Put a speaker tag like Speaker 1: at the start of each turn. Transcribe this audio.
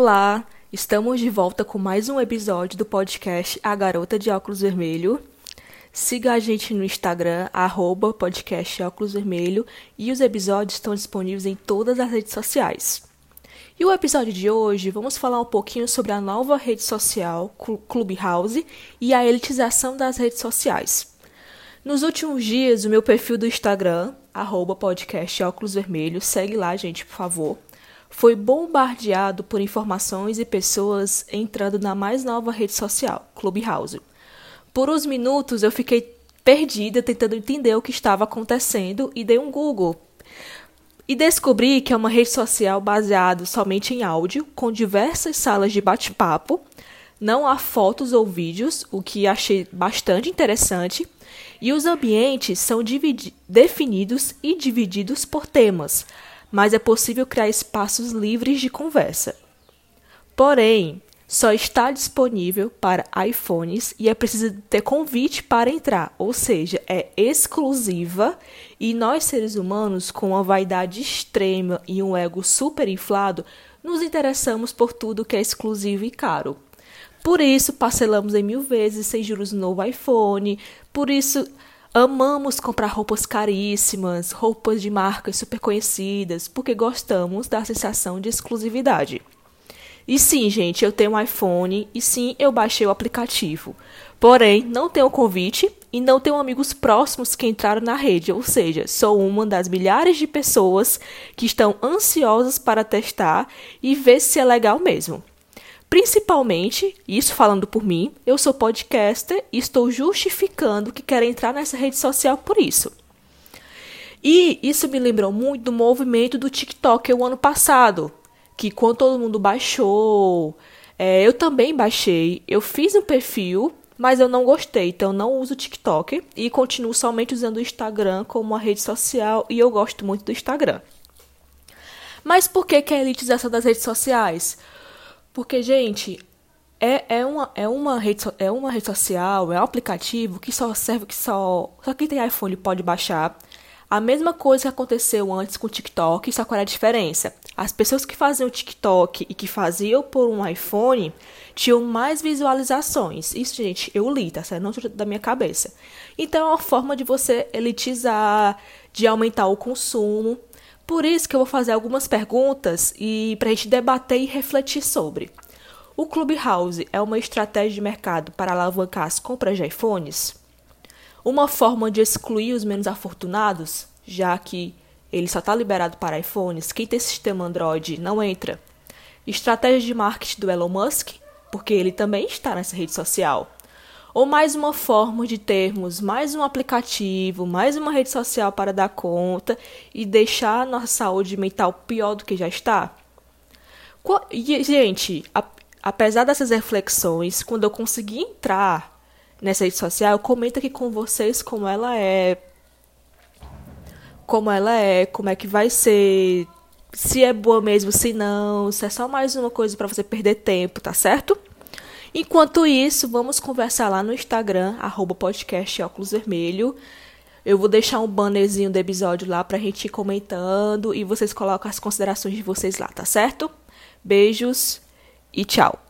Speaker 1: Olá, estamos de volta com mais um episódio do podcast A Garota de Óculos Vermelho. Siga a gente no Instagram, arroba podcast Óculos Vermelho, e os episódios estão disponíveis em todas as redes sociais. E o episódio de hoje vamos falar um pouquinho sobre a nova rede social, Clubhouse, e a elitização das redes sociais. Nos últimos dias, o meu perfil do Instagram, arroba podcast Óculos Vermelho, segue lá, gente, por favor foi bombardeado por informações e pessoas entrando na mais nova rede social, Clubhouse. Por uns minutos eu fiquei perdida tentando entender o que estava acontecendo e dei um Google. E descobri que é uma rede social baseada somente em áudio, com diversas salas de bate-papo. Não há fotos ou vídeos, o que achei bastante interessante. E os ambientes são definidos e divididos por temas mas é possível criar espaços livres de conversa. Porém, só está disponível para iPhones e é preciso ter convite para entrar, ou seja, é exclusiva e nós seres humanos com uma vaidade extrema e um ego super inflado nos interessamos por tudo que é exclusivo e caro. Por isso, parcelamos em mil vezes sem juros no novo iPhone, por isso Amamos comprar roupas caríssimas, roupas de marcas super conhecidas, porque gostamos da sensação de exclusividade. E sim, gente, eu tenho um iPhone e sim, eu baixei o aplicativo. Porém, não tenho convite e não tenho amigos próximos que entraram na rede, ou seja, sou uma das milhares de pessoas que estão ansiosas para testar e ver se é legal mesmo. Principalmente, isso falando por mim, eu sou podcaster e estou justificando que quero entrar nessa rede social por isso. E isso me lembrou muito do movimento do TikTok o ano passado, que quando todo mundo baixou, é, eu também baixei, eu fiz um perfil, mas eu não gostei, então não uso o TikTok e continuo somente usando o Instagram como uma rede social e eu gosto muito do Instagram. Mas por que, que é a elitização das redes sociais? Porque, gente, é, é, uma, é, uma rede, é uma rede social, é um aplicativo que só serve, que só. Só quem tem iPhone pode baixar. A mesma coisa que aconteceu antes com o TikTok, só qual é a diferença? As pessoas que faziam o TikTok e que faziam por um iPhone tinham mais visualizações. Isso, gente, eu li, tá certo? Não da minha cabeça. Então é uma forma de você elitizar, de aumentar o consumo. Por isso que eu vou fazer algumas perguntas e para a gente debater e refletir sobre. O Clubhouse é uma estratégia de mercado para alavancar as compras de iPhones? Uma forma de excluir os menos afortunados, já que ele só está liberado para iPhones, quem tem sistema Android não entra. Estratégia de marketing do Elon Musk, porque ele também está nessa rede social ou mais uma forma de termos mais um aplicativo, mais uma rede social para dar conta e deixar nossa saúde mental pior do que já está? E, gente, a, apesar dessas reflexões, quando eu conseguir entrar nessa rede social, eu comento aqui com vocês como ela é, como ela é, como é que vai ser, se é boa mesmo, se não, se é só mais uma coisa para você perder tempo, tá certo? Enquanto isso, vamos conversar lá no Instagram, arroba podcast óculos vermelho. Eu vou deixar um bannerzinho do episódio lá pra gente ir comentando e vocês colocam as considerações de vocês lá, tá certo? Beijos e tchau!